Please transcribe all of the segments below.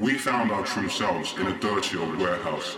We found our true selves in a dirty old warehouse.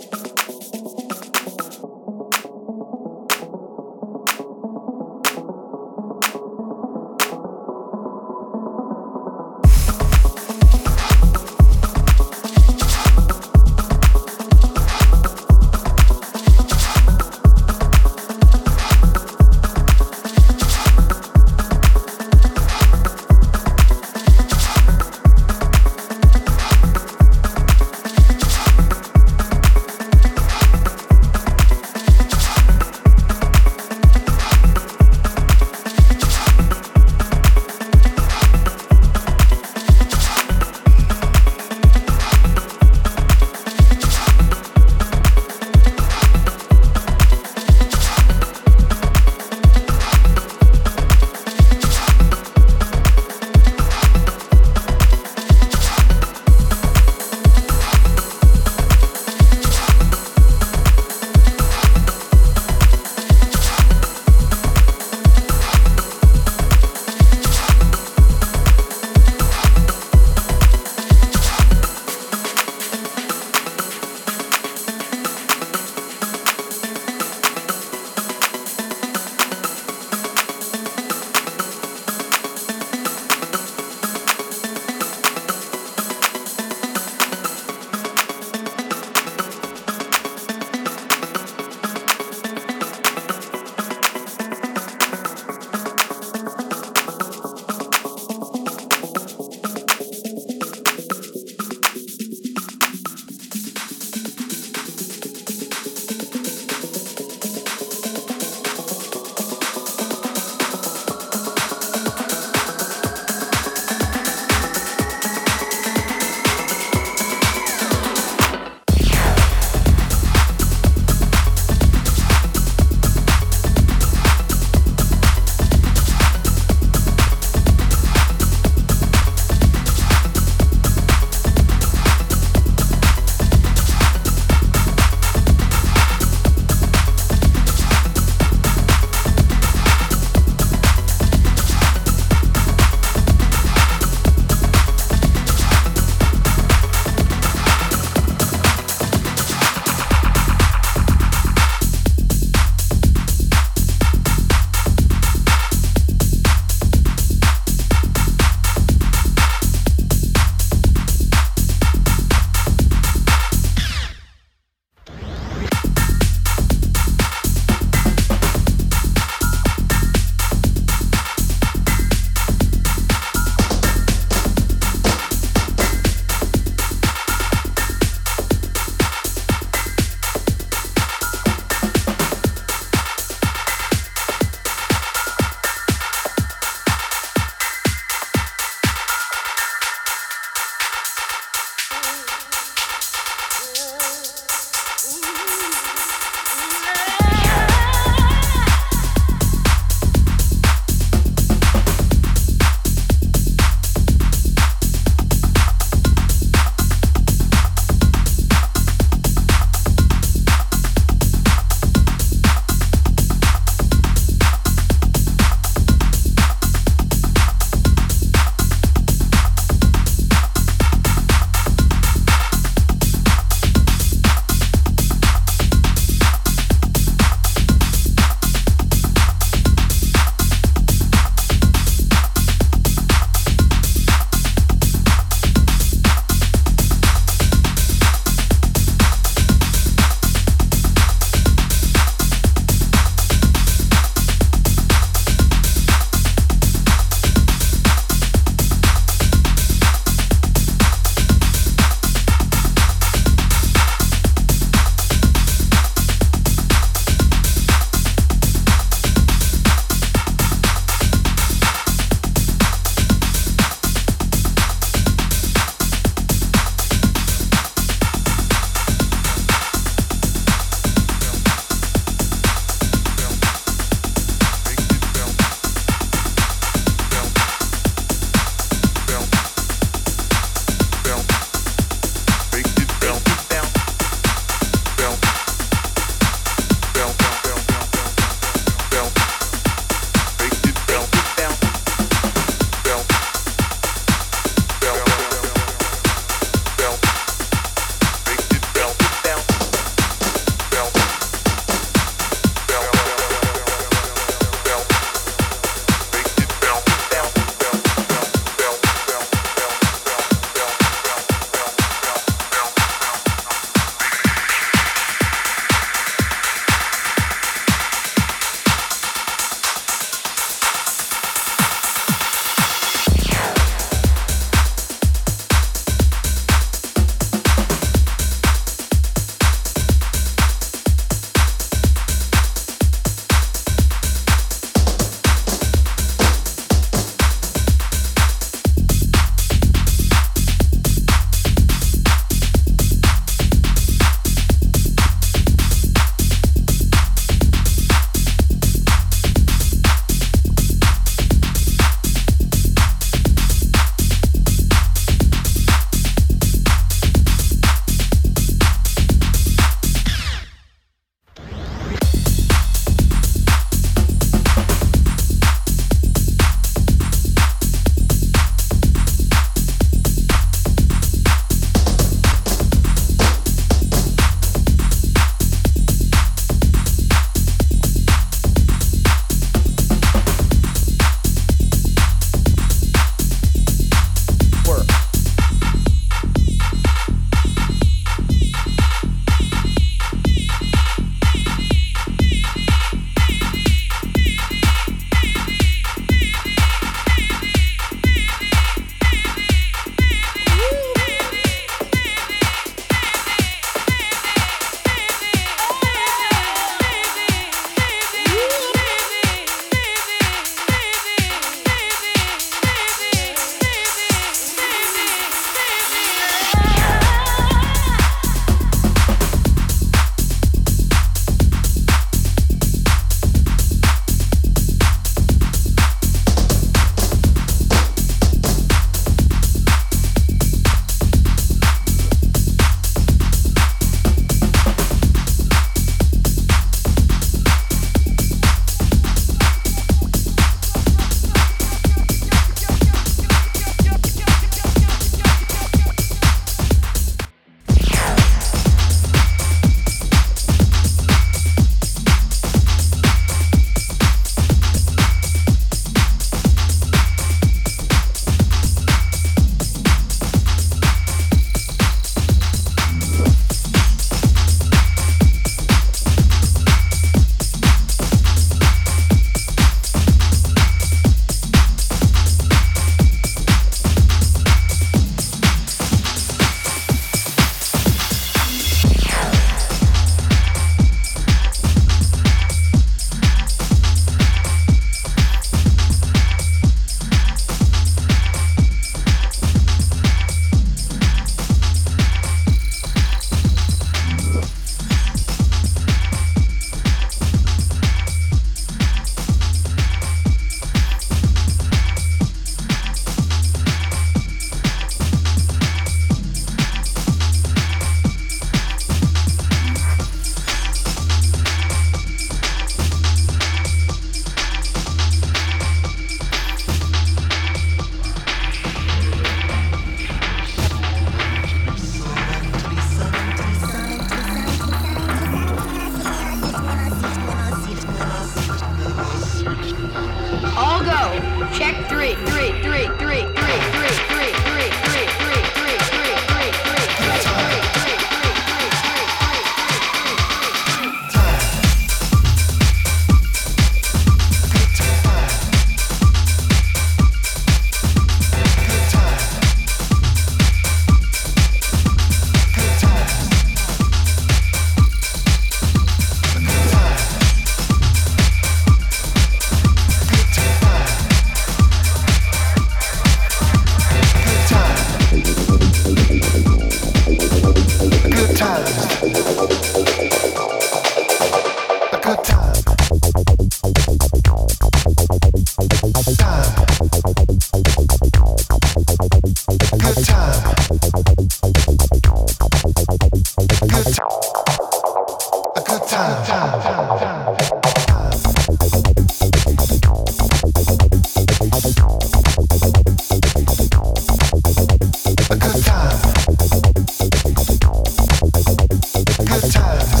have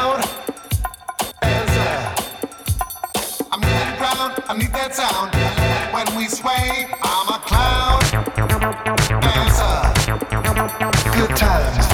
loud as a. I'm moving around, I need that sound. When we sway, I'm a cloud. Dancer. Good times.